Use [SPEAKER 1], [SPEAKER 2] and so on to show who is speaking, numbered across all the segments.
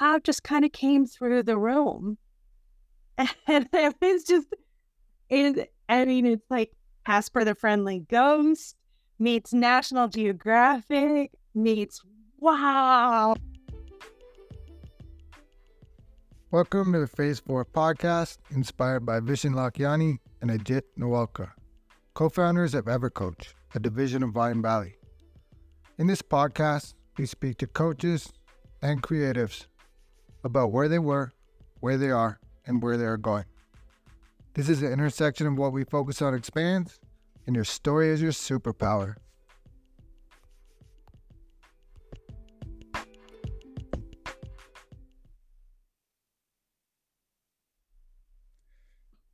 [SPEAKER 1] cloud just kind of came through the room. And it was just, and I mean, it's like Casper the Friendly Ghost meets National Geographic meets wow.
[SPEAKER 2] Welcome to the Phase 4 podcast, inspired by Vishen Lakhiani and Ajit Nawalkar, co founders of EverCoach, a division of Mindvalley. In this podcast, we speak to coaches and creatives about where they were, where they are, and where they are going. This is the intersection of what we focus on expands, and your story is your superpower.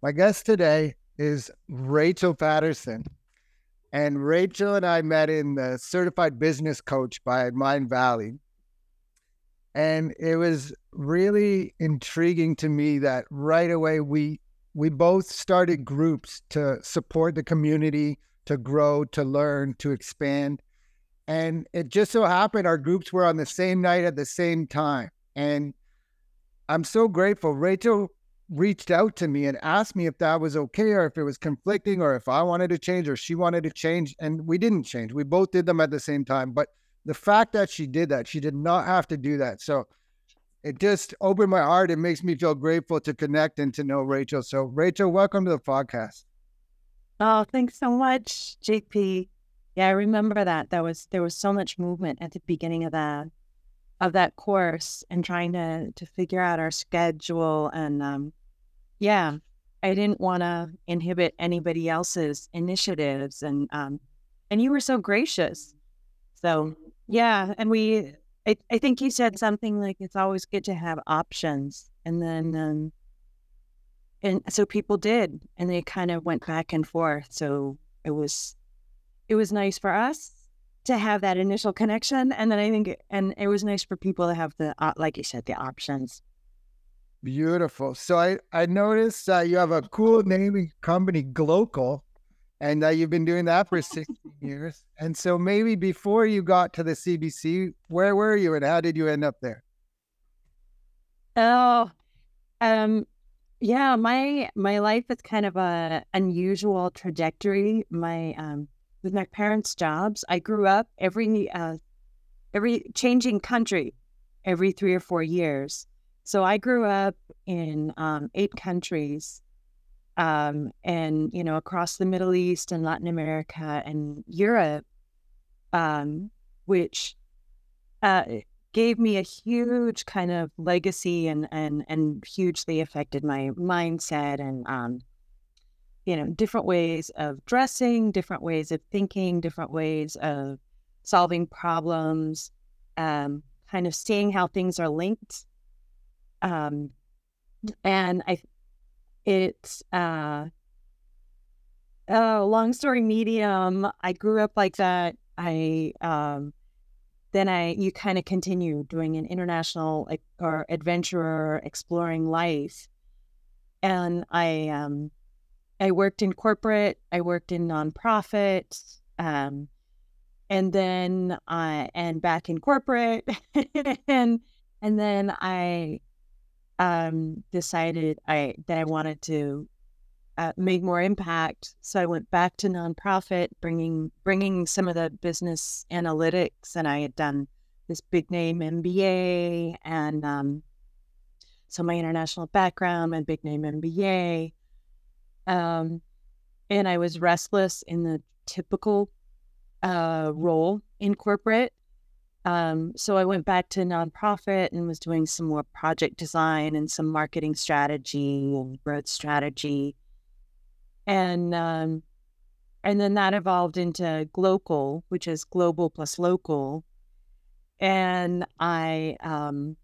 [SPEAKER 2] My guest today is Rachel Patterson. And Rachel and I met in the Certified Business Coach by Mindvalley. And it was really intriguing to me that right away we we both started groups to support the community, to grow, to learn, to expand. And it just so happened our groups were on the same night at the same time. And I'm so grateful. Rachel reached out to me and asked me if that was okay or if it was conflicting or if I wanted to change or she wanted to change. And we didn't change. We both did them at the same time. But the fact that she did that, she did not have to do that. So it just opened my heart. It makes me feel grateful to connect and to know Rachel. So, Rachel, welcome to the podcast.
[SPEAKER 1] Oh, thanks so much, JP. Yeah, I remember that. There was there was so much movement at the beginning of that of that course and trying to to figure out our schedule and um yeah, I didn't want to inhibit anybody else's initiatives and um and you were so gracious. So, yeah, and we, I, I think you said something like it's always good to have options. And then, um, and so people did, and they kind of went back and forth. So it was, it was nice for us to have that initial connection. And then I think, and it was nice for people to have the, uh, like you said, the options.
[SPEAKER 2] Beautiful. So I, I noticed uh, you have a cool naming company, Glocal and uh, you've been doing that for 16 years. And so maybe before you got to the CBC, where were you and how did you end up there?
[SPEAKER 1] Oh, um, yeah, my my life is kind of a unusual trajectory. My um, with my parents' jobs, I grew up every uh, every changing country every three or four years. So I grew up in um, eight countries um, and you know across the Middle East and Latin America and Europe, um, which uh, gave me a huge kind of legacy and and and hugely affected my mindset and um, you know different ways of dressing, different ways of thinking, different ways of solving problems, um, kind of seeing how things are linked. Um, and I it's uh oh, long story medium. I grew up like that. I um then I you kind of continue doing an international like or adventurer exploring life. And I um I worked in corporate, I worked in nonprofit, um, and then I and back in corporate and and then I um, decided I that I wanted to uh, make more impact. So I went back to nonprofit, bringing bringing some of the business analytics, and I had done this big name MBA, and um, so my international background, my big name MBA, um, and I was restless in the typical uh, role in corporate. Um, so I went back to nonprofit and was doing some more project design and some marketing strategy and growth strategy, and um, and then that evolved into Glocal, which is global plus local, and I um,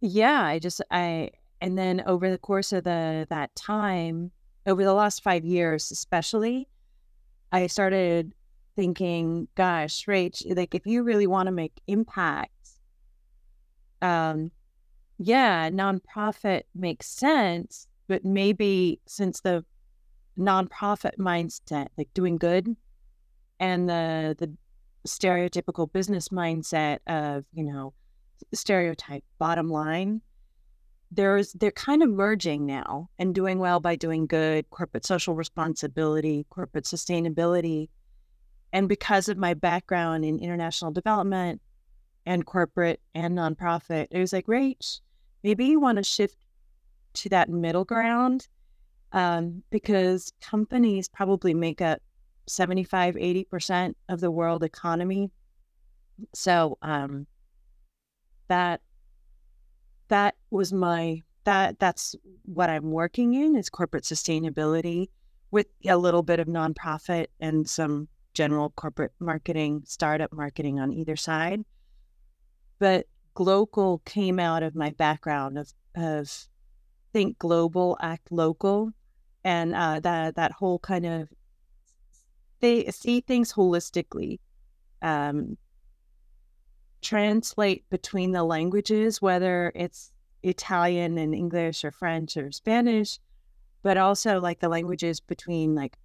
[SPEAKER 1] yeah, I just I and then over the course of the that time, over the last five years especially, I started thinking, gosh, Rach, like if you really want to make impact, um, yeah, nonprofit makes sense, but maybe since the nonprofit mindset, like doing good, and the the stereotypical business mindset of you know stereotype. Bottom line, there's they're kind of merging now and doing well by doing good, corporate social responsibility, corporate sustainability. And because of my background in international development and corporate and nonprofit, it was like, Rach, maybe you want to shift to that middle ground um, because companies probably make up 75, 80% of the world economy. So um, that that was my that that's what I'm working in is corporate sustainability with a little bit of nonprofit and some general corporate marketing, startup marketing on either side. But Glocal came out of my background of of think global, act local, and uh, that that whole kind of they see things holistically. Um, translate between the languages, whether it's Italian and English or French or Spanish, but also like the languages between like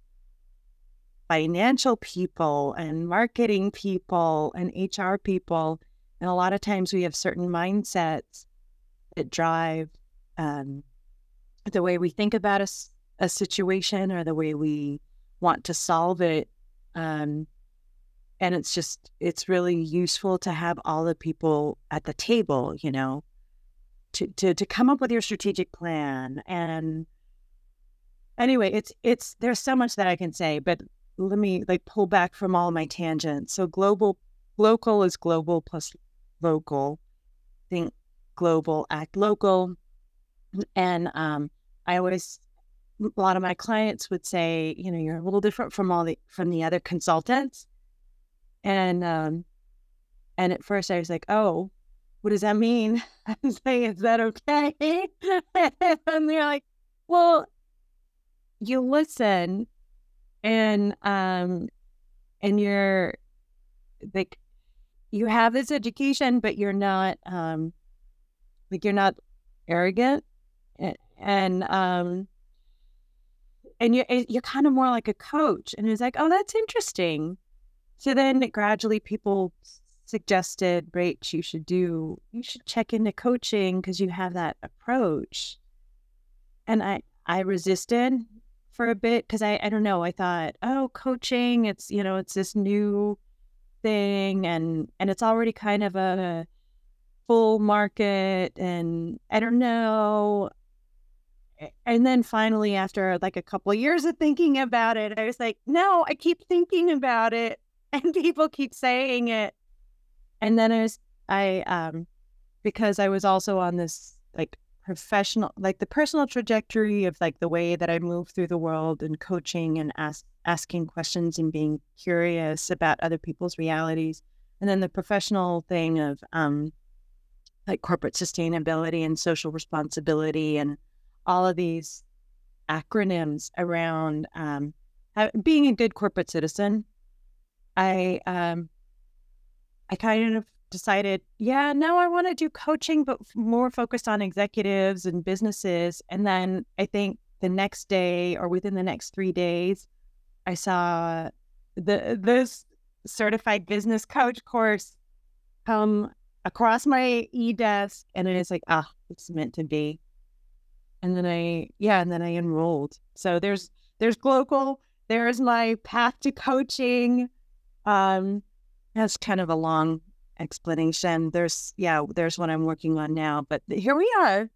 [SPEAKER 1] financial people and marketing people and HR people. And a lot of times we have certain mindsets that drive um, the way we think about a, a situation or the way we want to solve it. Um, and it's just it's really useful to have all the people at the table you know to to to come up with your strategic plan and anyway it's it's there's so much that i can say but let me like pull back from all my tangents so global local is global plus local think global act local and um i always a lot of my clients would say you know you're a little different from all the from the other consultants and um, and at first I was like, oh, what does that mean? I was like, is that okay? and they're like, well, you listen and um and you're like you have this education but you're not um like you're not arrogant. And um and you're you're kind of more like a coach. And it's like oh that's interesting. So then gradually people suggested, Rach, you should do, you should check into coaching because you have that approach. And I, I resisted for a bit because I, I don't know, I thought, oh, coaching, it's, you know, it's this new thing and, and it's already kind of a full market and I don't know. And then finally, after like a couple years of thinking about it, I was like, no, I keep thinking about it and people keep saying it. And then I was, I, um, because I was also on this like professional, like the personal trajectory of like the way that I move through the world and coaching and ask, asking questions and being curious about other people's realities. And then the professional thing of, um, like corporate sustainability and social responsibility and all of these acronyms around um, being a good corporate citizen I um I kind of decided, yeah, no, I want to do coaching, but more focused on executives and businesses. And then I think the next day or within the next three days, I saw the this certified business coach course come across my e desk, and it is like, ah, it's meant to be. And then I, yeah, and then I enrolled. So there's there's Glocal. There's my path to coaching. Um, that's kind of a long explanation. There's, yeah, there's what I'm working on now, but here we are.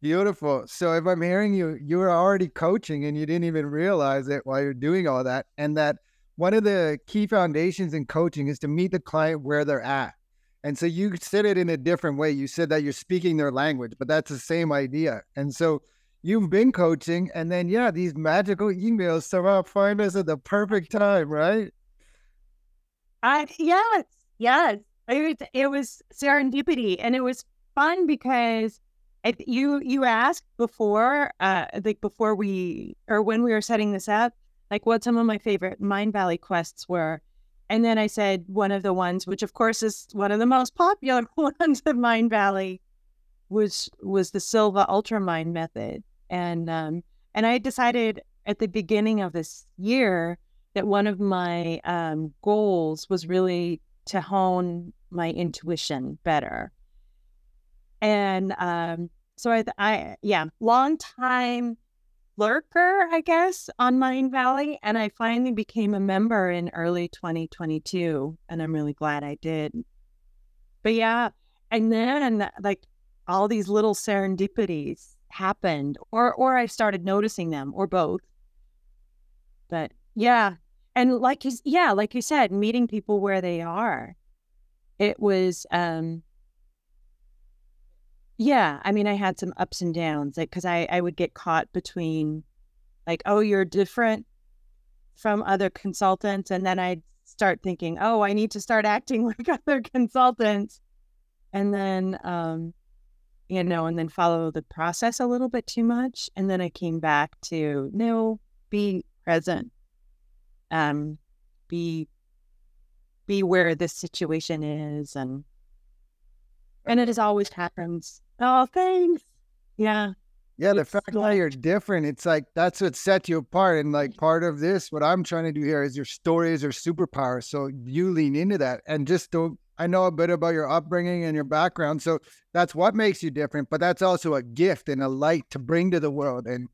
[SPEAKER 2] Beautiful. So if I'm hearing you, you were already coaching and you didn't even realize it while you're doing all that. And that one of the key foundations in coaching is to meet the client where they're at. And so you said it in a different way. You said that you're speaking their language, but that's the same idea. And so you've been coaching, and then, yeah, these magical emails somehow find us at the perfect time, right?
[SPEAKER 1] I yes, yes. It, it was serendipity, and it was fun because you you asked before, uh, like before we or when we were setting this up, like what some of my favorite Mind Valley quests were, and then I said one of the ones, which of course is one of the most popular ones of Mindvalley, was was the Silva Ultramind method, and um, and I decided at the beginning of this year that one of my um, goals was really to hone my intuition better and um, so I, I, yeah, long time lurker, I guess, on Mind Valley. and I finally became a member in early 2022, and I'm really glad I did. But yeah, and then like all these little serendipities happened, or or I started noticing them, or both. But yeah, and like you, yeah, like you said, meeting people where they are. It was um yeah, I mean, I had some ups and downs, like because I I would get caught between, like, oh, you're different from other consultants, and then I'd start thinking, oh, I need to start acting like other consultants, and then, um, you know, and then follow the process a little bit too much, and then I came back to no, be present, um, be be where this situation is, and and it has always happens Oh, thanks. Yeah.
[SPEAKER 2] Yeah, the fact that you're different, it's like that's what sets you apart. And like part of this, what I'm trying to do here is your stories are superpower. So you lean into that and just don't. I know a bit about your upbringing and your background. So that's what makes you different, but that's also a gift and a light to bring to the world. And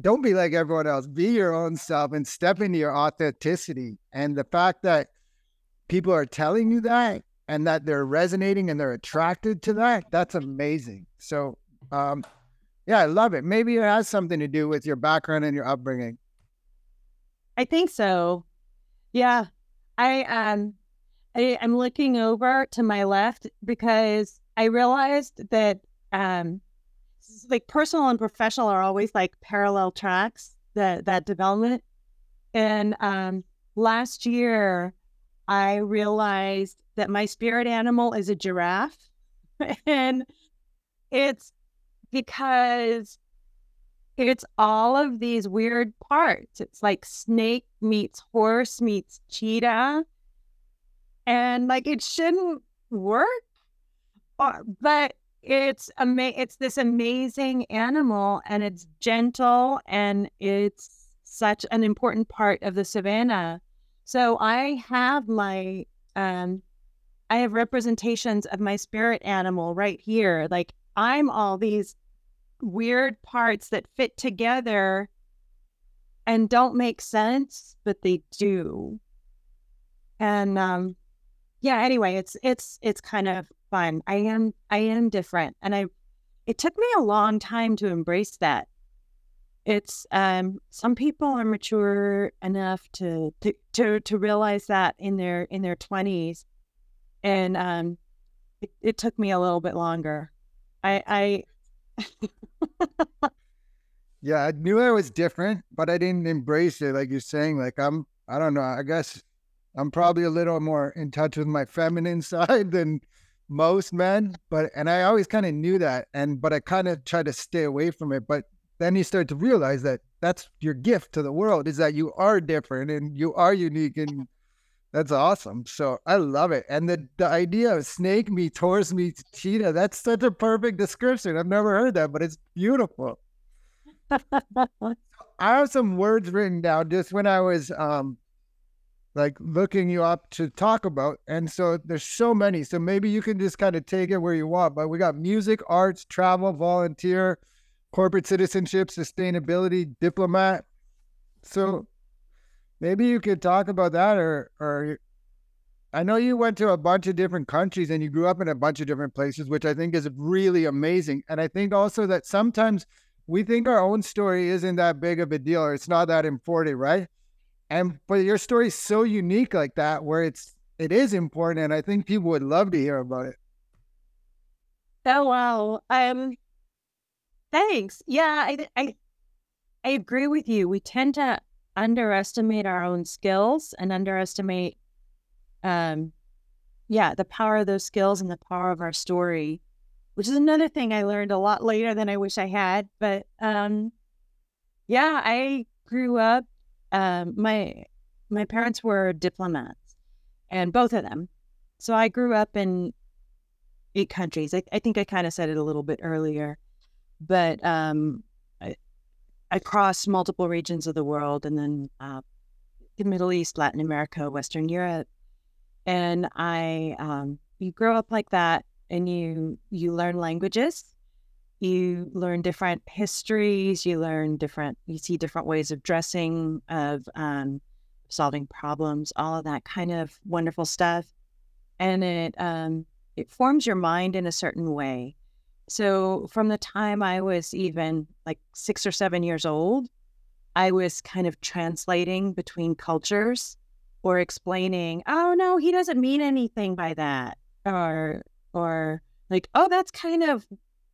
[SPEAKER 2] don't be like everyone else. Be your own self and step into your authenticity. And the fact that people are telling you that and that they're resonating and they're attracted to that, that's amazing. So, um, yeah, I love it. Maybe it has something to do with your background and your upbringing.
[SPEAKER 1] I think so. Yeah. I um I, I'm looking over to my left because I realized that um like personal and professional are always like parallel tracks that that development. And um last year I realized that my spirit animal is a giraffe. and it's because it's all of these weird parts. It's like snake meets horse meets cheetah. And like it shouldn't work, uh, but it's ama- it's this amazing animal and it's gentle and it's such an important part of the savannah. So I have my um I have representations of my spirit animal right here. Like I'm all these weird parts that fit together and don't make sense, but they do. And um yeah, anyway, it's it's it's kind of fun. I am I am different and I it took me a long time to embrace that it's um some people are mature enough to to to, to realize that in their in their 20s and um it, it took me a little bit longer. I
[SPEAKER 2] i yeah i knew i was different but i didn't embrace it like you're saying like i'm i don't know i guess i'm probably a little more in touch with my feminine side than most men but and i always kind of knew that and but i kind of tried to stay away from it but then you start to realize that that's your gift to the world is that you are different and you are unique and that's awesome. So I love it. And the, the idea of snake meets horse meets cheetah, that's such a perfect description. I've never heard that, but it's beautiful. I have some words written down just when I was um like looking you up to talk about. And so there's so many. So maybe you can just kind of take it where you want. But we got music, arts, travel, volunteer, corporate citizenship, sustainability, diplomat. So maybe you could talk about that or or I know you went to a bunch of different countries and you grew up in a bunch of different places, which I think is really amazing. And I think also that sometimes we think our own story isn't that big of a deal or it's not that important, right? And but your story is so unique like that where it's it is important and I think people would love to hear about it.
[SPEAKER 1] Oh wow. Um Thanks. Yeah, I, I I agree with you. We tend to underestimate our own skills and underestimate um yeah, the power of those skills and the power of our story, which is another thing I learned a lot later than I wish I had, but um yeah, I grew up um my my parents were diplomats and both of them. So I grew up in eight countries. I, I think I kind of said it a little bit earlier but um, I, crossed multiple regions of the world and then uh, the Middle East, Latin America, Western Europe. And I um, you grow up like that and you you learn languages. You learn different histories. You learn different you see different ways of dressing of um, solving problems all of that kind of wonderful stuff. And it um, it forms your mind in a certain way so from the time i was even like six or seven years old i was kind of translating between cultures or explaining oh no he doesn't mean anything by that or or like oh that's kind of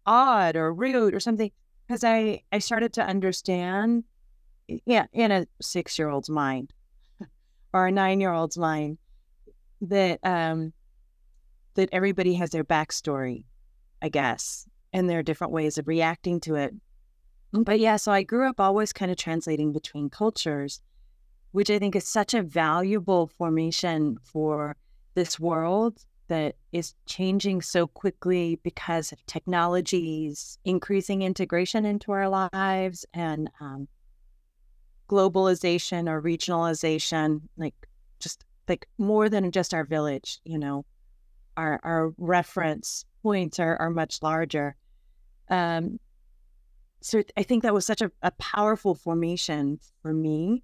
[SPEAKER 1] odd or rude or something because I I started to understand yeah in a 6-year-old's mind or a 9-year-old's mind that um that everybody has their backstory I guess and there are different ways of reacting to it. But yeah so I grew up always kind of translating between cultures which I think is such a valuable formation for this world that is changing so quickly because of technologies, increasing integration into our lives, and um, globalization or regionalization, like just like more than just our village, you know, our our reference points are, are much larger. Um, so I think that was such a, a powerful formation for me.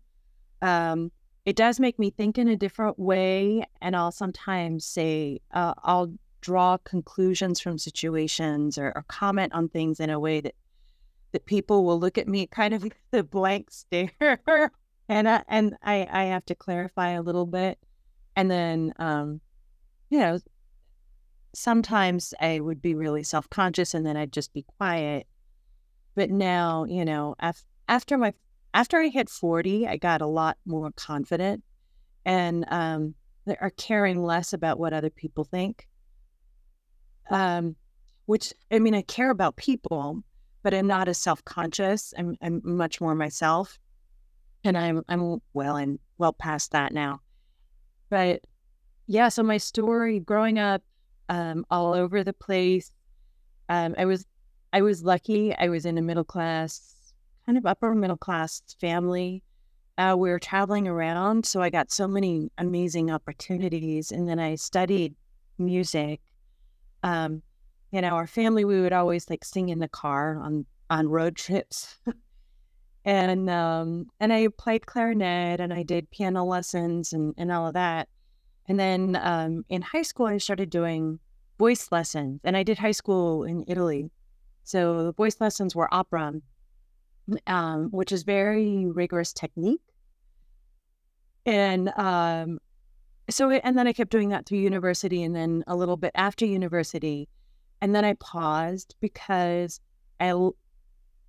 [SPEAKER 1] Um, it does make me think in a different way. And I'll sometimes say, uh, I'll draw conclusions from situations or, or, comment on things in a way that that people will look at me kind of with a blank stare, and I, and I I have to clarify a little bit, and then um, you know, sometimes I would be really self conscious, and then I'd just be quiet. But now, you know, af- after my after I hit 40, I got a lot more confident and um, are caring less about what other people think. Um, which I mean, I care about people, but I'm not as self conscious. I'm, I'm much more myself, and I'm I'm well and well past that now. But yeah, so my story growing up um, all over the place. Um, I was I was lucky. I was in a middle class kind of upper middle class family. Uh, we were traveling around, so I got so many amazing opportunities. And then I studied music. Um, you know, our family we would always like sing in the car on on road trips. and um, and I played clarinet and I did piano lessons and, and all of that. And then um, in high school, I started doing voice lessons, and I did high school in Italy. So the voice lessons were opera um, which is very rigorous technique. And um, so, and then I kept doing that through university and then a little bit after university. And then I paused because I,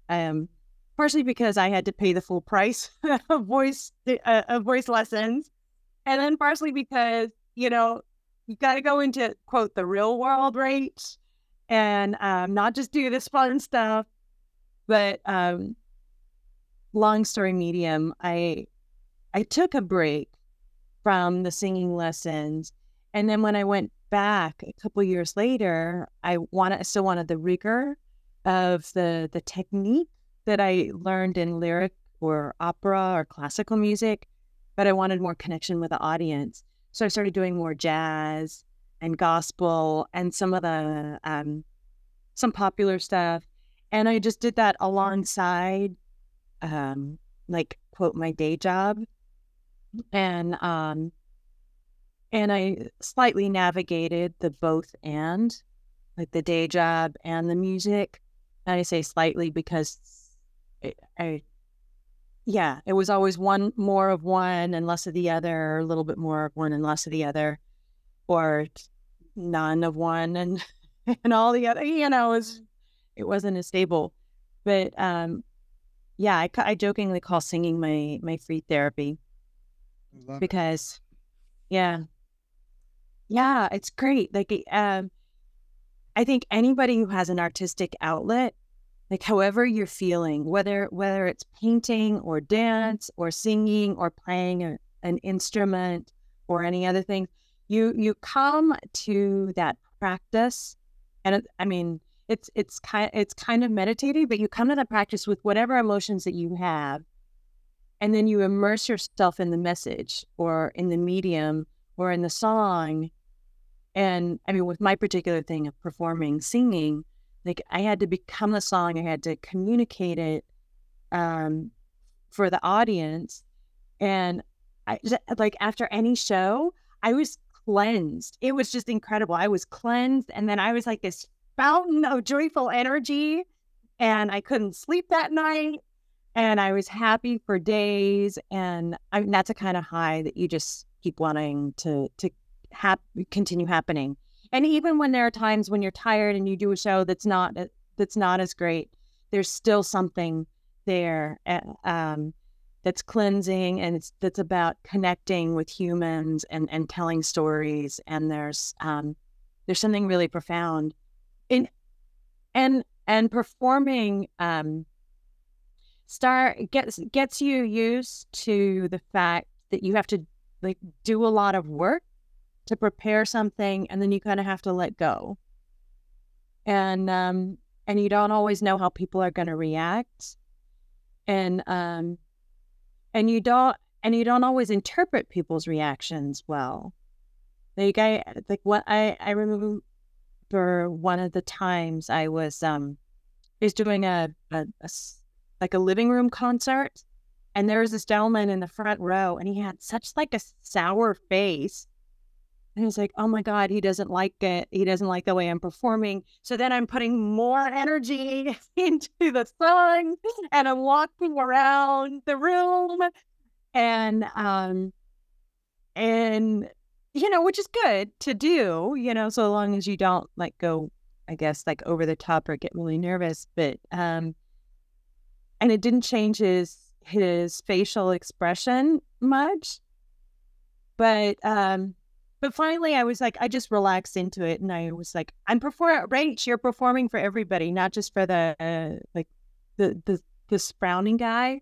[SPEAKER 1] um, partially because I had to pay the full price of voice, uh, of voice lessons. And then partially because, you know, you got to go into quote the real world, right? And um, not just do this fun stuff, but um, long story medium, I I took a break from the singing lessons, and then when I went back a couple years later, I wanted I still wanted the rigor of the the technique that I learned in lyric or opera or classical music, but I wanted more connection with the audience. So I started doing more jazz and gospel and some of the um, some popular stuff, and I just did that alongside um, like quote my day job, and um, and I slightly navigated the both and like the day job and the music. And I say slightly because I, yeah, it was always one more of one and less of the other, a little bit more of one and less of the other, or none of one and and all the other. You know, it was it wasn't as stable. But um, yeah, I, I jokingly call singing my my free therapy because, it. yeah, yeah, it's great. Like, um, I think anybody who has an artistic outlet, like however you're feeling, whether whether it's painting or mm-hmm. dance or singing or playing a, an instrument or any other thing, you you come to that practice, and it, I mean it's it's kind it's kind of meditative, but you come to the practice with whatever emotions that you have, and then you immerse yourself in the message or in the medium or in the song, And I mean, with my particular thing of performing, singing, like I had to become the song, I had to communicate it um, for the audience. And I like after any show, I was cleansed. It was just incredible. I was cleansed. And then I was like this fountain of joyful energy. And I couldn't sleep that night. And I was happy for days. And I mean, that's a kind of high that you just keep wanting to to hap- continue happening. And even when there are times when you're tired and you do a show that's not uh, that's not as great, there's still something there uh, um, that's cleansing and it's that's about connecting with humans and and telling stories. And there's um, there's something really profound in and and performing um, start gets gets you used to the fact that you have to like do a lot of work to prepare something and then you kind of have to let go and um and you don't always know how people are going to react and um and you don't and you don't always interpret people's reactions well like i like what i i remember one of the times i was um I was doing a, a, a like a living room concert and there was this gentleman in the front row, and he had such like a sour face. And he's like, "Oh my god, he doesn't like it. He doesn't like the way I'm performing." So then I'm putting more energy into the song, and I'm walking around the room, and um, and you know, which is good to do, you know, so long as you don't like go, I guess, like over the top or get really nervous. But um, and it didn't change his his facial expression much. But um but finally I was like I just relaxed into it and I was like I'm performing Rach, you're performing for everybody, not just for the uh, like the the this frowning guy.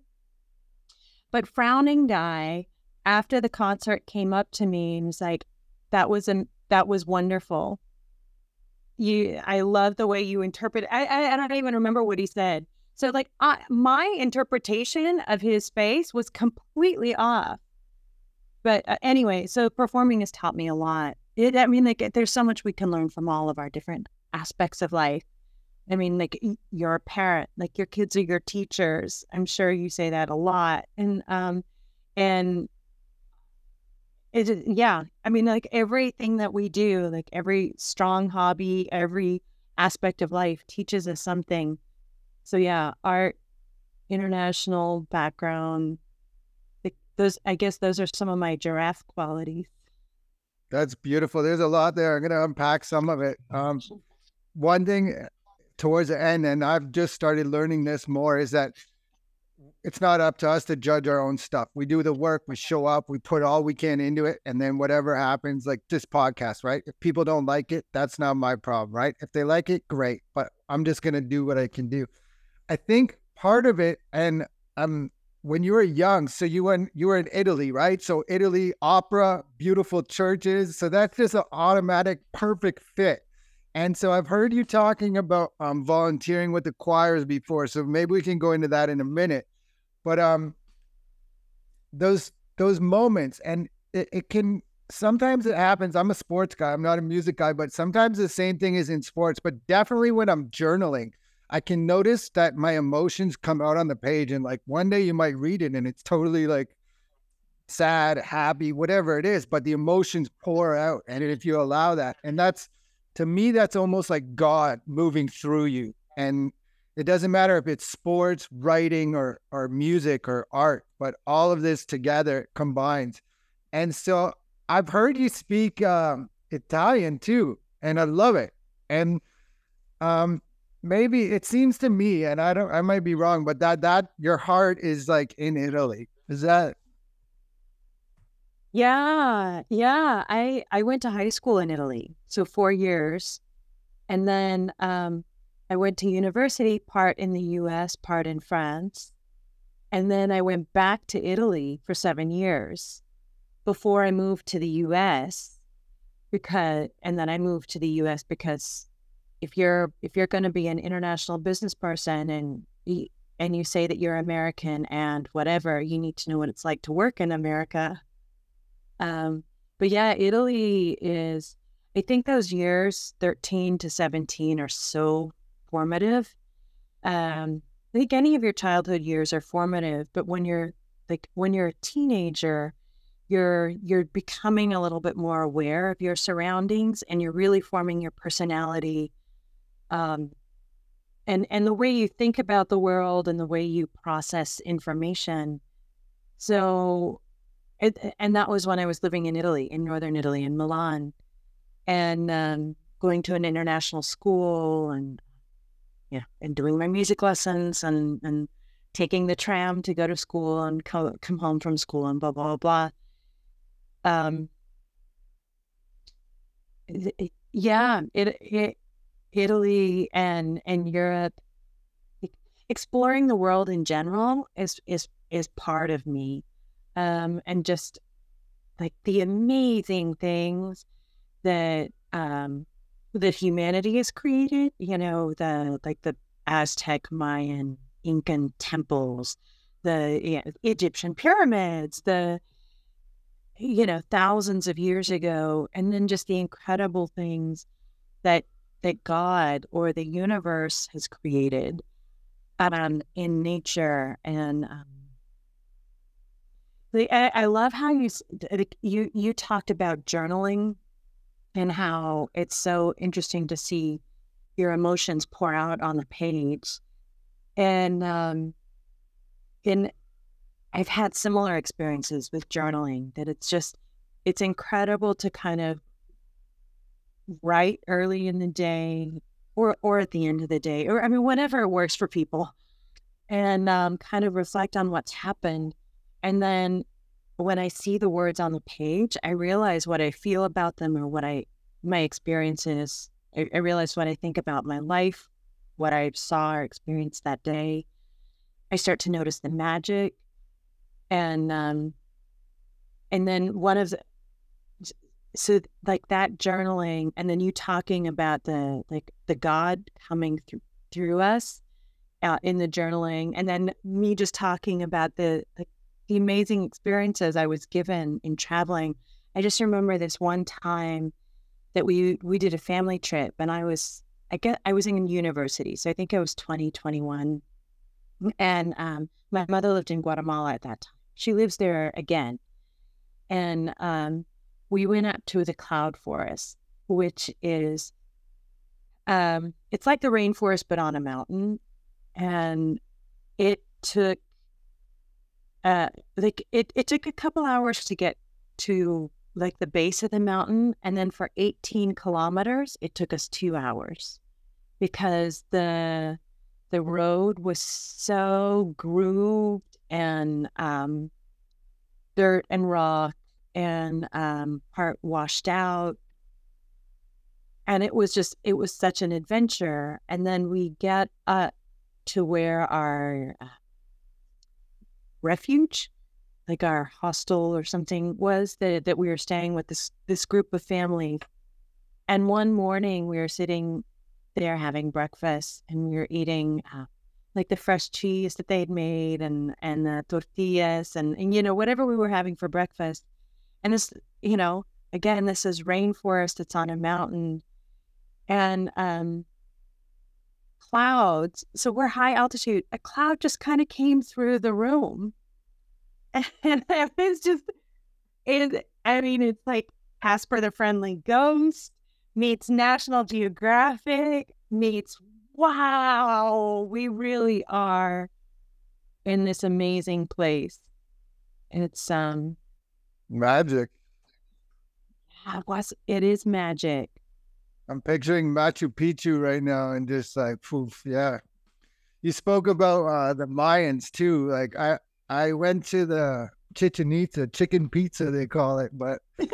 [SPEAKER 1] But frowning guy after the concert came up to me and was like that was an that was wonderful. You I love the way you interpret I I, I don't even remember what he said so, like, I, my interpretation of his face was completely off. But uh, anyway, so performing has taught me a lot. It, I mean, like, there's so much we can learn from all of our different aspects of life. I mean, like, you're a parent, like, your kids are your teachers. I'm sure you say that a lot. And, um, and, it, yeah, I mean, like everything that we do, like every strong hobby, every aspect of life teaches us something so yeah, art, international background. Those, I guess, those are some of my giraffe qualities.
[SPEAKER 2] That's beautiful. There's a lot there. I'm to unpack some of it. Um, one thing eh, towards the end, and I've just started learning this more, is that it's not up to us to judge our own stuff. We do the work, we show up, we put all we can into it, and then whatever happens, like this podcast, right? If people don't like it, that's not my problem, right? If they like it, great. But I'm just gonna do what I can do. I think part of it, and um, when you were young, so you went you were in Italy, right? So Italy, opera, beautiful churches. So that's just an automatic perfect fit. And so I've heard you talking about um, volunteering with the choirs before. So maybe we can go into that in a minute. But um, those those moments, and it, it can sometimes it happens. I'm a sports guy. I'm not a music guy, but sometimes the same thing is in sports. But definitely when I'm journaling, I can notice that my emotions come out on the page. And like one day you might read it and it's totally like sad, happy, whatever it is, but the emotions pour out. And if you allow that, and that's to me, that's almost like God moving through you. And it doesn't matter if it's sports, writing, or or music or art, but all of this together combines. And so I've heard you speak um, Italian too, and I love it. And um, maybe it seems to me, and I don't, I might be wrong, but that that your heart is like in Italy. Is that?
[SPEAKER 1] Yeah, yeah. I I went to high school in Italy, so four years, and then um, I went to university, part in the U.S., part in France, and then I went back to Italy for seven years before I moved to the U.S. because, and then I moved to the U.S. because if you're if you're going to be an international business person and and you say that you're American and whatever, you need to know what it's like to work in America. Um, but yeah, Italy is. I think those years, 13 to 17, are so formative. Um, I think any of your childhood years are formative, but when you're like when you're a teenager, you're you're becoming a little bit more aware of your surroundings and you're really forming your personality um, and and the way you think about the world and the way you process information so it, and that was when i was living in italy in northern italy in milan and um, going to an international school and yeah, and doing my music lessons and and taking the tram to go to school and co- come home from school and blah blah blah. Um, yeah, it, it Italy and and Europe, exploring the world in general is is is part of me, um, and just like the amazing things that um, that humanity has created. You know, the like the Aztec, Mayan, Incan temples, the you know, Egyptian pyramids, the you know thousands of years ago, and then just the incredible things that that God or the universe has created um, in nature and. Um, I, I love how you you you talked about journaling and how it's so interesting to see your emotions pour out on the page. And um, in I've had similar experiences with journaling that it's just it's incredible to kind of write early in the day or or at the end of the day or I mean whatever works for people and um, kind of reflect on what's happened and then when I see the words on the page, I realize what I feel about them or what I my experiences. I, I realize what I think about my life, what I saw or experienced that day. I start to notice the magic, and um, and then one of the so like that journaling, and then you talking about the like the God coming through through us uh, in the journaling, and then me just talking about the, the the amazing experiences I was given in traveling. I just remember this one time that we we did a family trip, and I was I get I was in university, so I think I was 20, 21. and um, my mother lived in Guatemala at that time. She lives there again, and um, we went up to the cloud forest, which is um, it's like the rainforest but on a mountain, and it took uh, like it, it took a couple hours to get to like the base of the mountain. And then for 18 kilometers, it took us two hours because the the road was so grooved and um, dirt and rock and um, part washed out. And it was just, it was such an adventure. And then we get to where our uh, refuge, like our hostel or something, was that that we were staying with this this group of family. And one morning we were sitting there having breakfast, and we were eating uh, like the fresh cheese that they'd made, and and the tortillas, and, and you know whatever we were having for breakfast. And this, you know, again, this is rainforest. It's on a mountain, and um, clouds. So we're high altitude. A cloud just kind of came through the room. And it's just, it, I mean, it's like Casper the Friendly Ghost meets National Geographic meets, wow, we really are in this amazing place. It's, um,
[SPEAKER 2] magic.
[SPEAKER 1] Yeah, was, it is magic.
[SPEAKER 2] I'm picturing Machu Picchu right now and just like poof, yeah. You spoke about uh, the Mayans too. Like I I went to the Chichen Itza chicken pizza they call it, but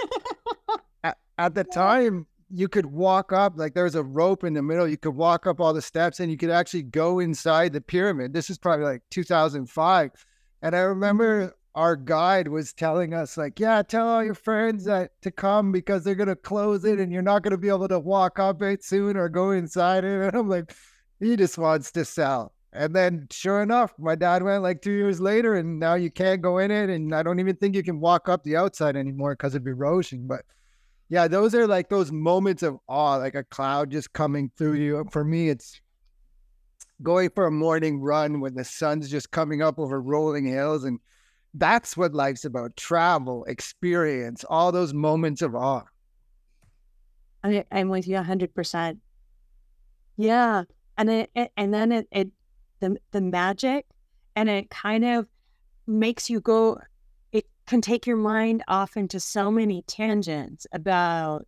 [SPEAKER 2] at, at the time you could walk up like there's a rope in the middle. You could walk up all the steps and you could actually go inside the pyramid. This is probably like 2005, and I remember our guide was telling us like, yeah, tell all your friends that to come because they're gonna close it and you're not gonna be able to walk up it soon or go inside it. And I'm like, he just wants to sell. And then sure enough, my dad went like two years later and now you can't go in it. And I don't even think you can walk up the outside anymore because of erosion. But yeah, those are like those moments of awe, like a cloud just coming through you. For me, it's going for a morning run when the sun's just coming up over rolling hills. And that's what life's about travel, experience, all those moments of awe.
[SPEAKER 1] I, I'm with you 100%. Yeah. And it, it and then it, it the the magic and it kind of makes you go it can take your mind off into so many tangents about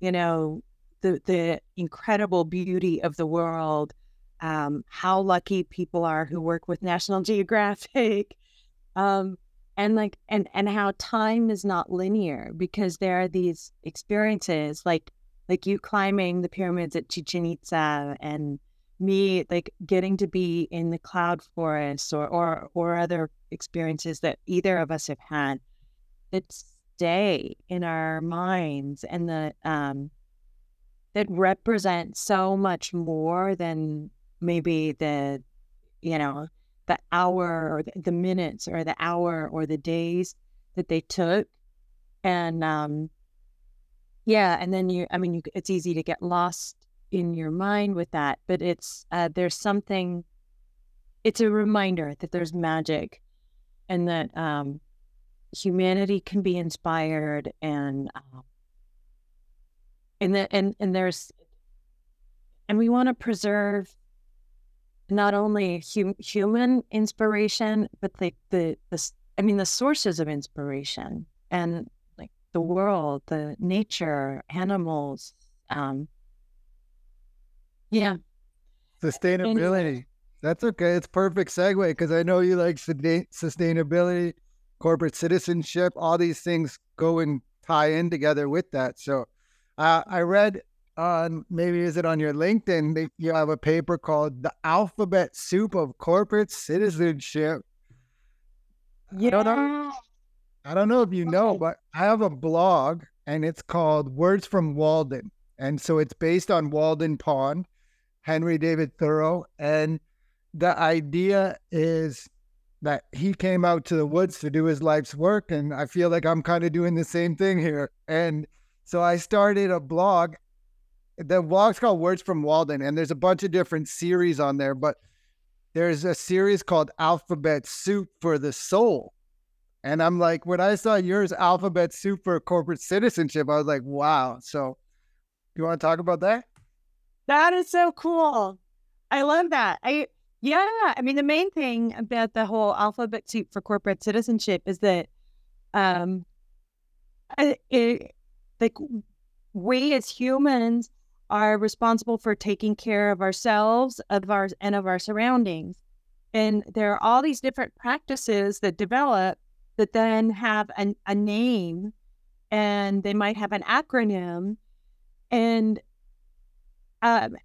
[SPEAKER 1] you know the the incredible beauty of the world um, how lucky people are who work with National Geographic, um, and like and and how time is not linear because there are these experiences like like you climbing the pyramids at Chichen Itza and me like getting to be in the cloud forest or or or other experiences that either of us have had that stay in our minds and the um that represent so much more than maybe the you know the hour or the, the minutes or the hour or the days that they took. And um yeah and then you i mean you, it's easy to get lost in your mind with that but it's uh there's something it's a reminder that there's magic and that um humanity can be inspired and um, and that and and there's and we want to preserve not only hum- human inspiration, but the, the, the, I mean, the sources of inspiration and like the world, the nature, animals. Um, yeah.
[SPEAKER 2] Sustainability. And, That's okay. It's perfect segue because I know you like sustainability, corporate citizenship, all these things go and tie in together with that. So uh, I read on maybe is it on your LinkedIn? You have a paper called "The Alphabet Soup of Corporate Citizenship."
[SPEAKER 1] Yeah. I don't know.
[SPEAKER 2] I don't know if you know, but I have a blog and it's called Words from Walden, and so it's based on Walden Pond, Henry David Thoreau, and the idea is that he came out to the woods to do his life's work, and I feel like I'm kind of doing the same thing here, and. So I started a blog the blog's called Words from Walden, and there's a bunch of different series on there, but there's a series called Alphabet Soup for the Soul. And I'm like, when I saw yours, Alphabet Soup for Corporate Citizenship, I was like, wow. So, you want to talk about that?
[SPEAKER 1] That is so cool. I love that. I, yeah. I mean, the main thing about the whole Alphabet Soup for Corporate Citizenship is that, um, it, like, we as humans are responsible for taking care of ourselves, of our and of our surroundings. And there are all these different practices that develop that then have an, a name and they might have an acronym and um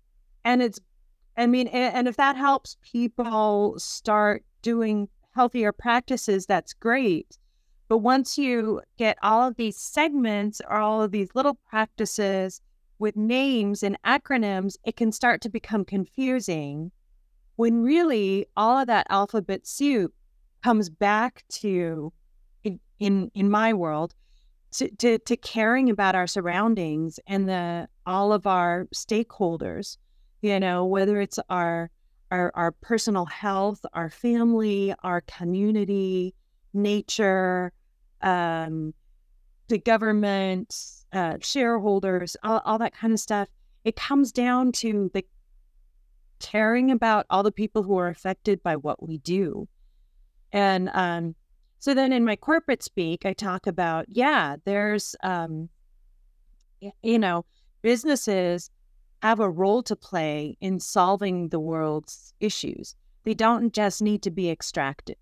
[SPEAKER 1] and it's I mean and, and if that helps people start doing healthier practices, that's great. But once you get all of these segments or all of these little practices with names and acronyms, it can start to become confusing when really all of that alphabet soup comes back to in in, in my world to, to, to caring about our surroundings and the all of our stakeholders you know whether it's our our, our personal health our family our community nature um, the government, uh, shareholders, all, all that kind of stuff. It comes down to the caring about all the people who are affected by what we do. And um, so then in my corporate speak, I talk about, yeah, there's, um, you know, businesses have a role to play in solving the world's issues. They don't just need to be extracted.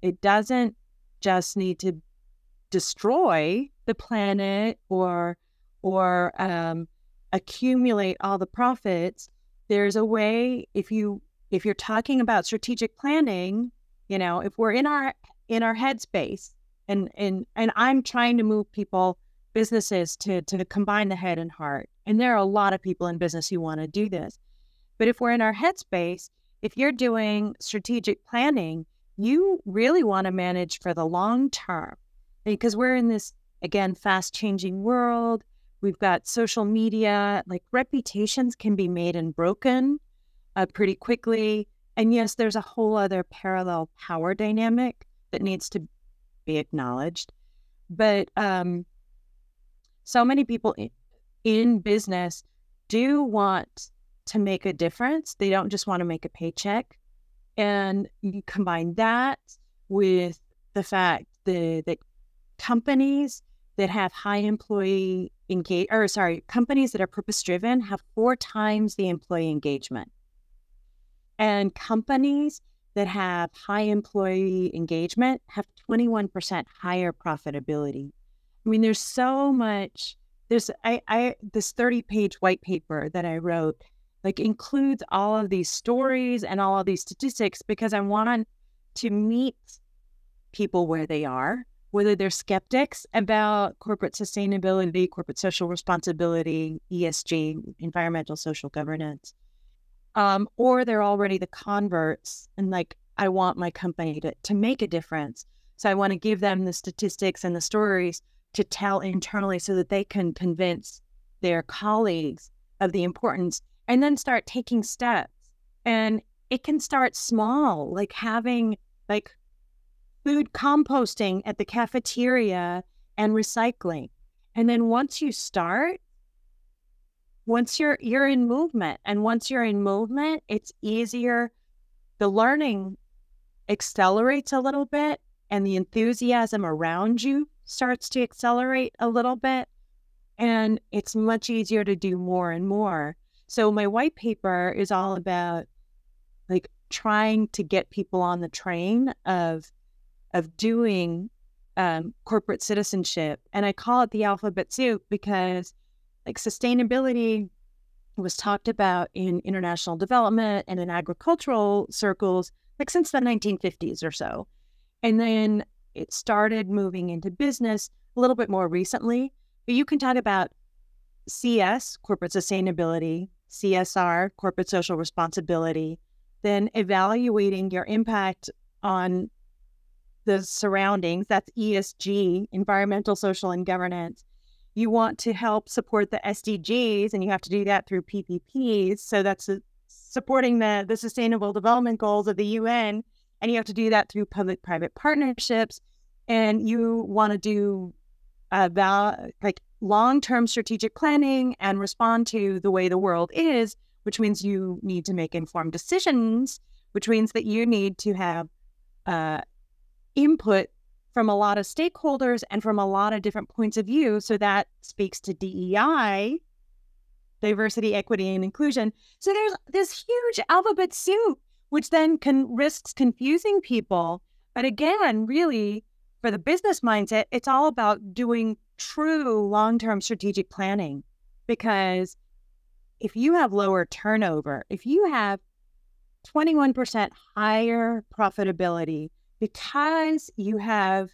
[SPEAKER 1] It doesn't just need to destroy the planet or or um, accumulate all the profits there's a way if you if you're talking about strategic planning you know if we're in our in our headspace and and and i'm trying to move people businesses to to combine the head and heart and there are a lot of people in business who want to do this. But if we're in our headspace if you're doing strategic planning you really want to manage for the long term because we're in this again fast changing world We've got social media, like reputations can be made and broken uh, pretty quickly. And yes, there's a whole other parallel power dynamic that needs to be acknowledged. But um, so many people in, in business do want to make a difference. They don't just want to make a paycheck. And you combine that with the fact that, that companies that have high employee engage or sorry, companies that are purpose driven have four times the employee engagement. And companies that have high employee engagement have 21% higher profitability. I mean, there's so much. There's I, I this 30 page white paper that I wrote like includes all of these stories and all of these statistics because I want to meet people where they are, whether they're skeptics about corporate sustainability, corporate social responsibility, ESG, environmental social governance, um, or they're already the converts and like, I want my company to, to make a difference. So I want to give them the statistics and the stories to tell internally so that they can convince their colleagues of the importance and then start taking steps. And it can start small, like having like food composting at the cafeteria and recycling. And then once you start, once you're you're in movement and once you're in movement it's easier the learning accelerates a little bit and the enthusiasm around you starts to accelerate a little bit and it's much easier to do more and more so my white paper is all about like trying to get people on the train of of doing um, corporate citizenship and i call it the alphabet soup because like sustainability was talked about in international development and in agricultural circles like since the 1950s or so. And then it started moving into business a little bit more recently. But you can talk about CS, corporate sustainability, CSR, corporate social responsibility, then evaluating your impact on the surroundings. That's ESG, environmental, social, and governance you want to help support the SDGs, and you have to do that through PPPs. So that's supporting the, the Sustainable Development Goals of the UN, and you have to do that through public-private partnerships. And you want to do about uh, like long-term strategic planning and respond to the way the world is, which means you need to make informed decisions, which means that you need to have uh, input from a lot of stakeholders and from a lot of different points of view. So that speaks to DEI, diversity, equity, and inclusion. So there's this huge alphabet soup, which then can risks confusing people. But again, really, for the business mindset, it's all about doing true long-term strategic planning. Because if you have lower turnover, if you have 21% higher profitability, because you have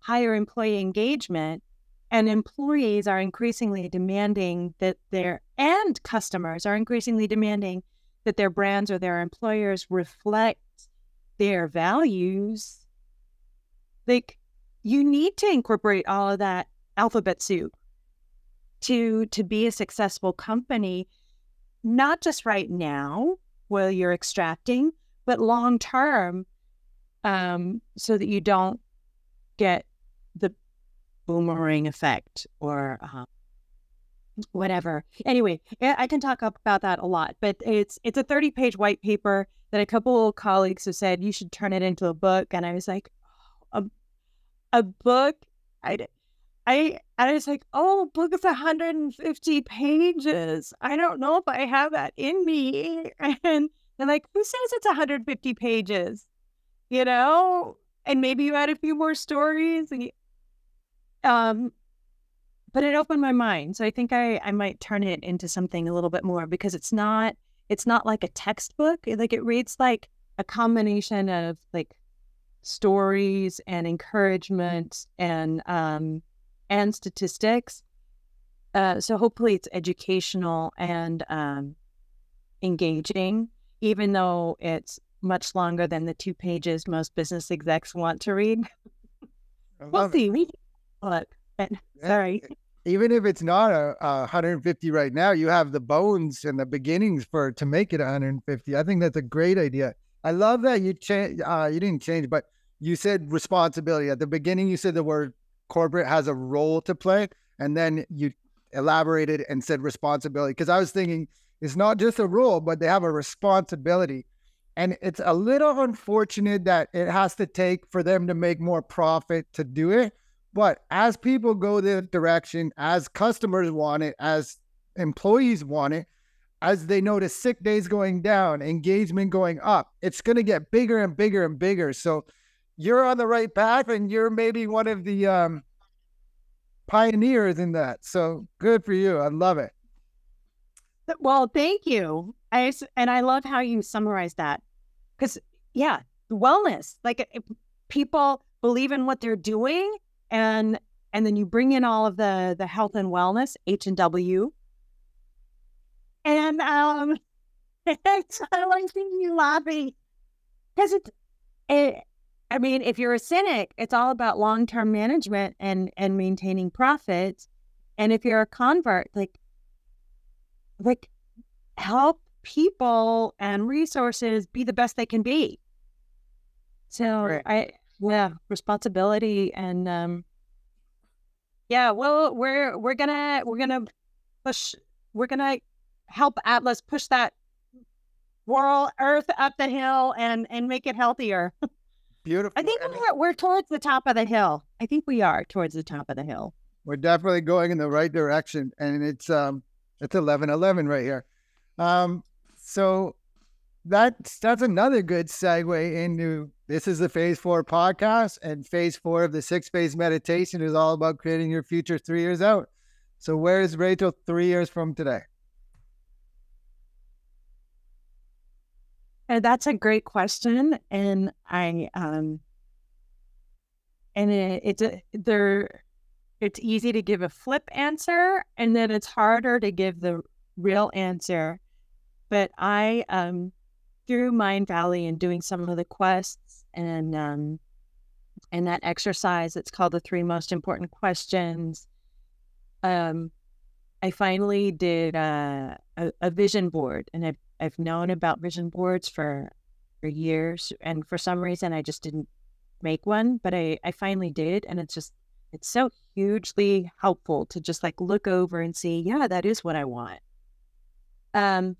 [SPEAKER 1] higher employee engagement and employees are increasingly demanding that their and customers are increasingly demanding that their brands or their employers reflect their values like you need to incorporate all of that alphabet soup to to be a successful company not just right now while you're extracting but long term um, so that you don't get the boomerang effect or uh, whatever. Anyway, I can talk about that a lot, but it's it's a 30 page white paper that a couple of colleagues have said you should turn it into a book, and I was like, a a book. I I I was like, oh, book is 150 pages. I don't know if I have that in me. And they're like, who says it's 150 pages? You know, and maybe you add a few more stories. And, um, but it opened my mind, so I think I I might turn it into something a little bit more because it's not it's not like a textbook. Like it reads like a combination of like stories and encouragement and um and statistics. Uh, so hopefully it's educational and um, engaging, even though it's much longer than the two pages most business execs want to read. we'll see. We look. Sorry.
[SPEAKER 2] even if it's not a, a 150 right now, you have the bones and the beginnings for to make it 150. I think that's a great idea. I love that you change. Uh, you didn't change, but you said responsibility at the beginning. You said the word corporate has a role to play, and then you elaborated and said responsibility. Because I was thinking it's not just a role, but they have a responsibility. And it's a little unfortunate that it has to take for them to make more profit to do it. But as people go this direction, as customers want it, as employees want it, as they notice sick days going down, engagement going up, it's going to get bigger and bigger and bigger. So you're on the right path and you're maybe one of the um, pioneers in that. So good for you. I love it.
[SPEAKER 1] Well, thank you. I and I love how you summarize that because yeah, wellness. Like people believe in what they're doing, and and then you bring in all of the the health and wellness H and W, and um, it's I like seeing you laughing because it. I mean, if you're a cynic, it's all about long term management and and maintaining profits, and if you're a convert, like like help people and resources be the best they can be. So right. I yeah, responsibility and um yeah, well we're we're gonna we're gonna push we're gonna help Atlas push that world earth up the hill and and make it healthier.
[SPEAKER 2] Beautiful.
[SPEAKER 1] I think we're, we're towards the top of the hill. I think we are towards the top of the hill.
[SPEAKER 2] We're definitely going in the right direction and it's um it's 11 11 right here. Um so that's that's another good segue into this is the phase four podcast and phase four of the six phase meditation is all about creating your future three years out. So where is rachel three years from today?
[SPEAKER 1] And that's a great question and i um and it, it's a, there it's easy to give a flip answer and then it's harder to give the real answer but I, um, through Mindvalley and doing some of the quests and um, and that exercise, it's called the three most important questions. Um, I finally did uh, a, a vision board, and I've I've known about vision boards for for years, and for some reason I just didn't make one, but I I finally did, and it's just it's so hugely helpful to just like look over and see, yeah, that is what I want. Um,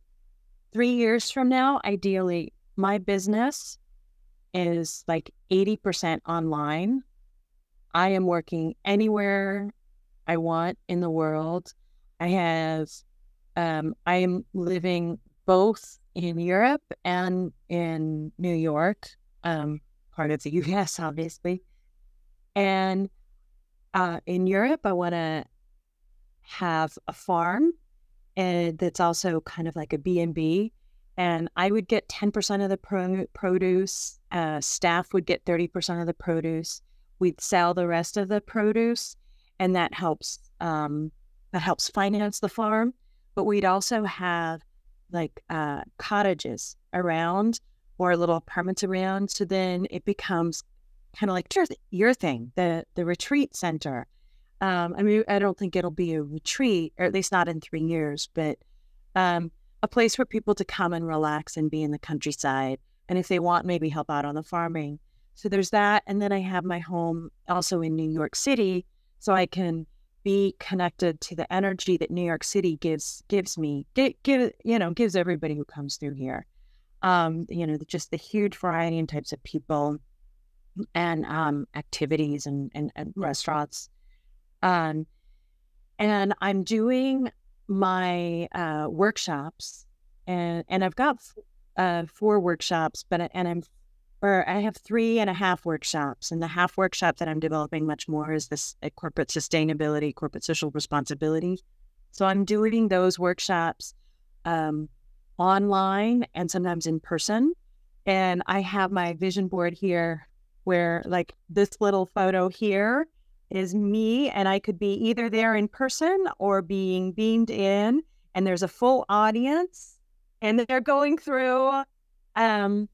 [SPEAKER 1] three years from now, ideally, my business is like 80% online. I am working anywhere I want in the world. I have, um, I am living both in Europe and in New York, um, part of the US, obviously. And uh, in Europe, I want to have a farm and that's also kind of like a B&B. And I would get 10% of the pro- produce. Uh, staff would get 30% of the produce. We'd sell the rest of the produce, and that helps um, that helps finance the farm. But we'd also have like uh, cottages around or little apartments around. So then it becomes kind of like your thing, the the retreat center um, I mean, I don't think it'll be a retreat, or at least not in three years, but um, a place for people to come and relax and be in the countryside. And if they want, maybe help out on the farming. So there's that. And then I have my home also in New York City, so I can be connected to the energy that New York City gives gives me, give, give you know, gives everybody who comes through here. Um, you know, just the huge variety and types of people and um, activities and, and, and restaurants um, and I'm doing my uh, workshops, and and I've got uh, four workshops, but and I'm or I have three and a half workshops, and the half workshop that I'm developing much more is this uh, corporate sustainability, corporate social responsibility. So I'm doing those workshops um, online and sometimes in person. And I have my vision board here where, like, this little photo here is me, and I could be either there in person or being beamed in, and there's a full audience, and they're going through um,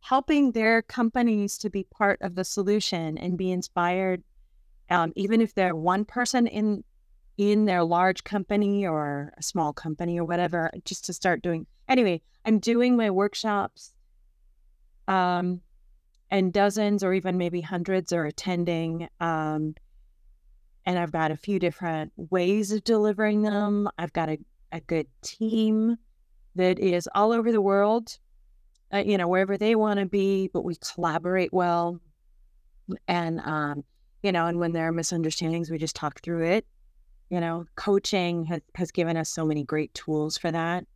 [SPEAKER 1] helping their companies to be part of the solution and be inspired. Um, even if they're one person in in their large company or a small company or whatever, just to start doing. Anyway, I'm doing my workshops, um, and dozens or even maybe hundreds are attending. Um, and I've got a few different ways of delivering them. I've got a, a good team that is all over the world, uh, you know, wherever they want to be, but we collaborate well. And, um, you know, and when there are misunderstandings, we just talk through it. You know, coaching has, has given us so many great tools for that.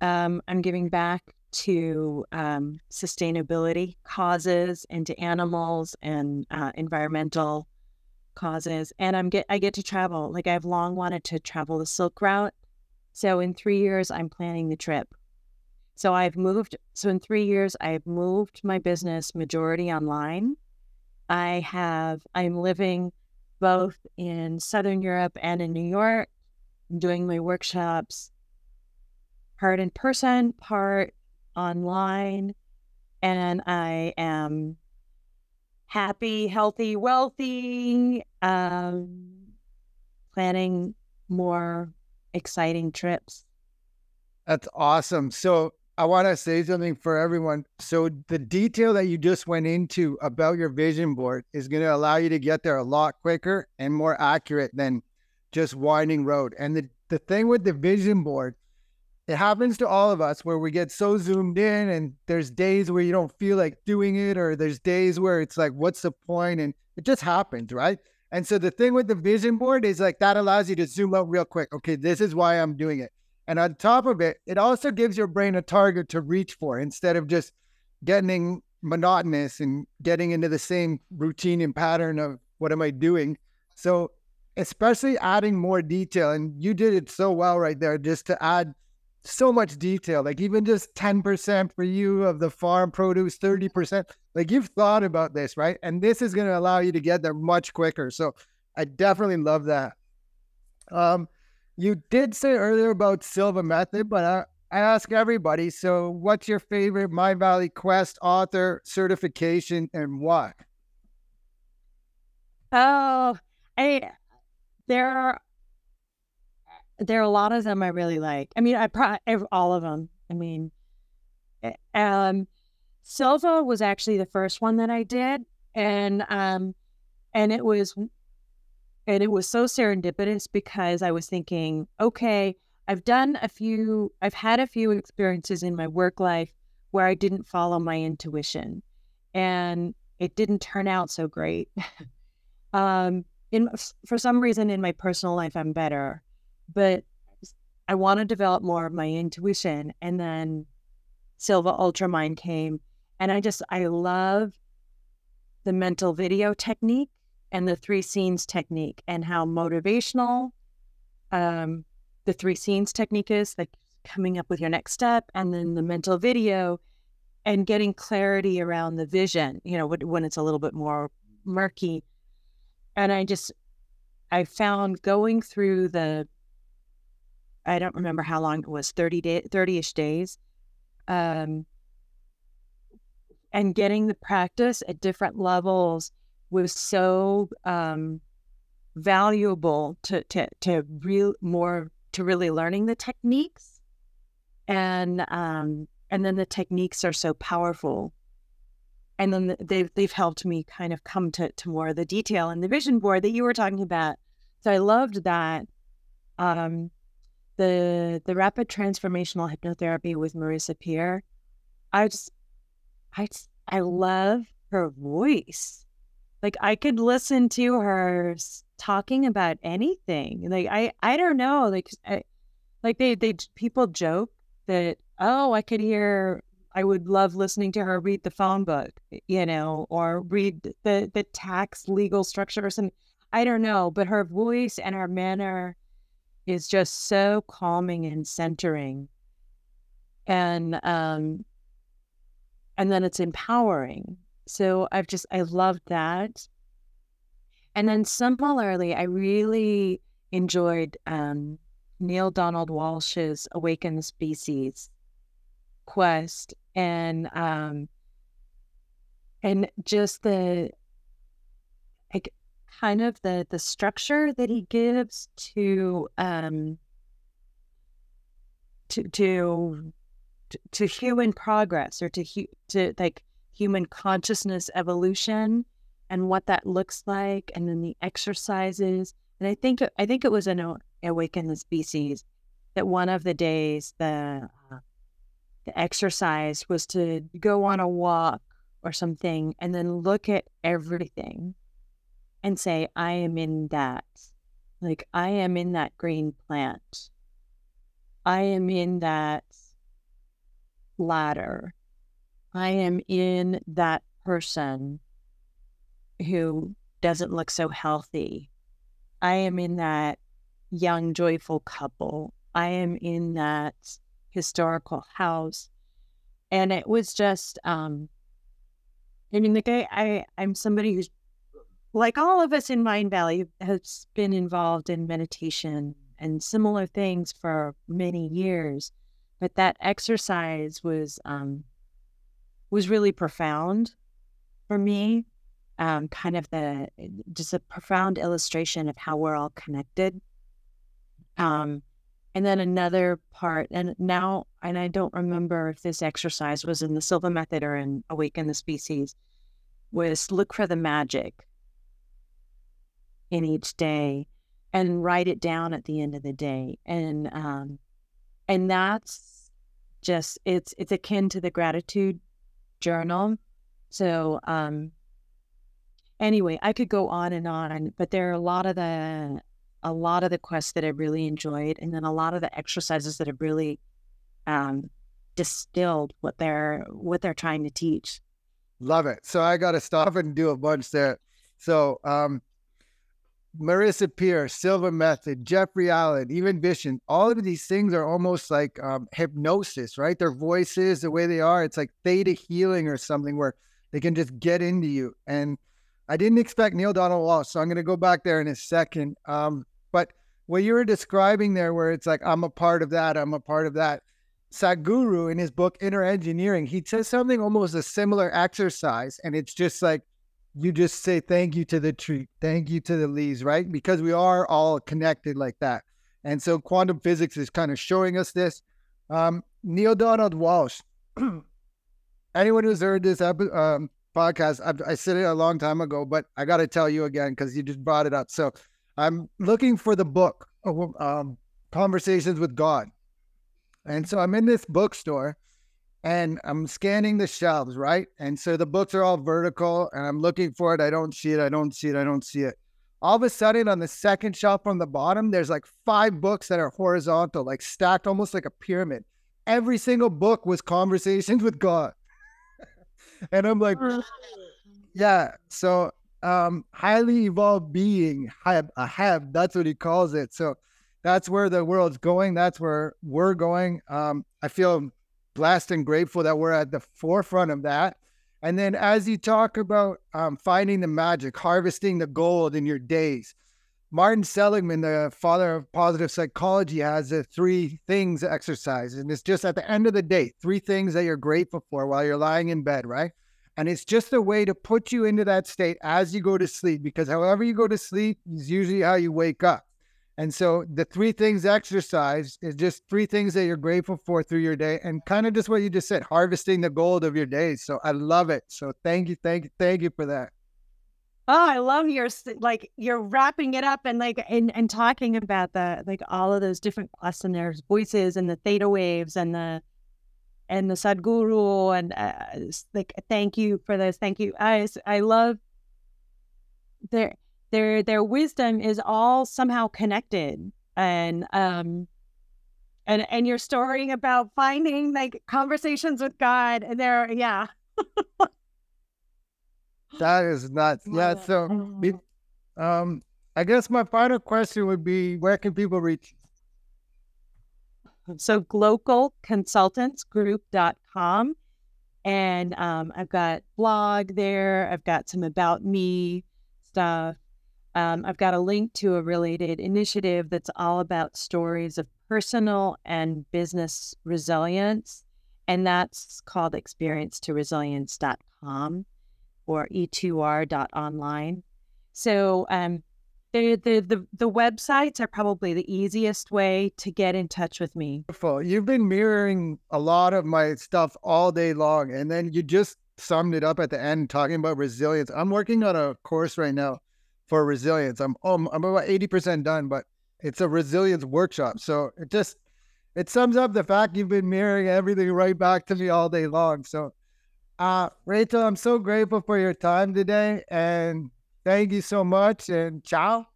[SPEAKER 1] Um, I'm giving back to um, sustainability causes and to animals and uh, environmental causes. And I'm get I get to travel. Like I've long wanted to travel the Silk Route. So in three years, I'm planning the trip. So I've moved. So in three years, I've moved my business majority online. I have. I'm living both in Southern Europe and in New York. I'm doing my workshops part in person, part online. And I am happy, healthy, wealthy, um, planning more exciting trips.
[SPEAKER 2] That's awesome. So I want to say something for everyone. So the detail that you just went into about your vision board is going to allow you to get there a lot quicker and more accurate than just winding road. And the, the thing with the vision board it happens to all of us where we get so zoomed in and there's days where you don't feel like doing it or there's days where it's like what's the point? point and it just happens right and so the thing with the vision board is like that allows you to zoom out real quick. Okay this is why i'm doing it. And on top of it it also gives your brain a target to reach for instead of just getting monotonous and getting into the same routine and pattern of what am i doing. So especially adding more detail and you did it so well right there just to add so much detail. Like even just 10% for you of the farm produce, 30%. Like you've thought about this, right? And this is going to allow you to get there much quicker. So I definitely love that. Um, you did say earlier about Silva Method, but I, I ask everybody. So, what's your favorite Mindvalley Quest author certification and why?
[SPEAKER 1] Oh, I there are there are a lot of them I really like. I mean, I probably all of them. I mean, eh, um, Silva was actually the first one that I did, and um, and it was, and it was so serendipitous because I was thinking, okay, I've done a few, I've had a few experiences in my work life where I didn't follow my intuition, and it didn't turn out so great. um, in for some reason in my personal life, I'm better but I want to develop more of my intuition. And then Silva Ultramind came, and I just, I love the mental video technique and the three scenes technique and how motivational um, the three scenes technique is, like coming up with your next step, and then the mental video and getting clarity around the vision, you know, when it's a little bit more murky. And I just, I found going through the I don't remember how long it was 30 day 30ish days um, and getting the practice at different levels was so um, valuable to to to real more to really learning the techniques. And um, and then the techniques are so powerful. And then they've they've helped me kind of come to to more of the detail and the vision board that you were talking about. So I loved that um, the the rapid transformational hypnotherapy with Marisa Peer, I just I just, I love her voice. Like I could listen to her talking about anything. Like I I don't know. Like I, like they they people joke that oh I could hear I would love listening to her read the phone book, you know, or read the the tax legal structure or something. I don't know, but her voice and her manner is just so calming and centering. And um and then it's empowering. So I've just I loved that. And then similarly, I really enjoyed um, Neale Donald Walsch's Awaken the Species quest and um and just the like kind of the the structure that he gives to um to to to human progress or to to like human consciousness evolution and what that looks like and then the exercises. And i think i think it was in awaken the species that one of the days the uh, the exercise was to go on a walk or something and then look at everything and say i am in that like i am in that green plant. I am in that ladder. I am in that person who doesn't look so healthy. I am in that young joyful couple. I am in that historical house. And it was just um I mean, like I, I, I'm somebody who's like all of us in Mindvalley, has been involved in meditation and similar things for many years, but that exercise was um, was really profound for me. Um, kind of the just a profound illustration of how we're all connected. Um, and then another part, and now, and I don't remember if this exercise was in the Silva Method or in Awaken the Species, was look for the magic in each day and write it down at the end of the day. And um, and that's just it's it's akin to the gratitude journal. So um, anyway, I could go on and on, but there are a lot of the a lot of the quests that I really enjoyed, and then a lot of the exercises that have really um, distilled what they're what they're trying to teach.
[SPEAKER 2] Love it. So I got to stop and do a bunch there. So um, Marisa Peer, Silva Method, Jeffrey Allen, even Vishen, all of these things are almost like um, hypnosis, right? Their voices, the way they are, it's like theta healing or something where they can just get into you. And I didn't expect Neale Donald Walsch, so I'm going to go back there in a second. Um, but what you were describing there, where it's like, I'm a part of that, I'm a part of that. Sadhguru, in his book Inner Engineering, he says something almost a similar exercise. And it's just like, you just say thank you to the tree, thank you to the leaves, right? Because we are all connected like that. And so quantum physics is kind of showing us this. Um, Neale Donald Walsch, anyone who's heard this epi- um, podcast. I, I said it a long time ago, but I got to tell you again because you just brought it up. So I'm looking for the book, um, Conversations with God. And so I'm in this bookstore and I'm scanning the shelves, right? And so the books are all vertical and I'm looking for it. I don't see it. I don't see it. I don't see it. All of a sudden, on the second shelf from the bottom, there's like five books that are horizontal, like stacked almost like a pyramid. Every single book was Conversations with God and I'm like, yeah. So um, highly evolved being, have, a have, that's what he calls it. So that's where the world's going. That's where we're going. Um, I feel blessed and grateful that we're at the forefront of that. And then as you talk about um, finding the magic, harvesting the gold in your days, Martin Seligman, the father of positive psychology, has a three things exercise. And it's just at the end of the day, three things that you're grateful for while you're lying in bed, right? And it's just a way to put you into that state as you go to sleep, because however you go to sleep is usually how you wake up. And so the three things exercise is just three things that you're grateful for through your day and kind of just what you just said, harvesting the gold of your days. So I love it. So thank you, thank you, thank you for that.
[SPEAKER 1] Oh, I love your like you're wrapping it up and like and, and talking about the like all of those different and there's voices and the theta waves and the and the Sadhguru and uh, like thank you for this, thank you. I I love their their their wisdom is all somehow connected and um and and your story about finding like conversations with God and there yeah
[SPEAKER 2] That is nuts. Yeah. So, um, I guess my final question would be where can people reach?
[SPEAKER 1] So, glocalconsultantsgroup.com. And um, I've got blog there. I've got some about me stuff. Um, I've got a link to a related initiative that's all about stories of personal and business resilience. And that's called experience to resilience.com or e2r.online. So um, the, the the the websites are probably the easiest way to get in touch with me.
[SPEAKER 2] You've been mirroring a lot of my stuff all day long, and then you just summed it up at the end talking about resilience. I'm working on a course right now for resilience. I'm um, I'm about eighty percent done, but it's a resilience workshop. So it just it sums up the fact you've been mirroring everything right back to me all day long. So, uh, Rachel, I'm so grateful for your time today, and Thank you so much and ciao.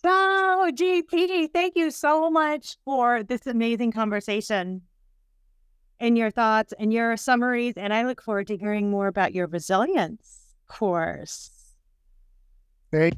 [SPEAKER 1] Ciao, GP. Thank you so much for this amazing conversation and your thoughts and your summaries. And I look forward to hearing more about your resilience course.
[SPEAKER 2] You.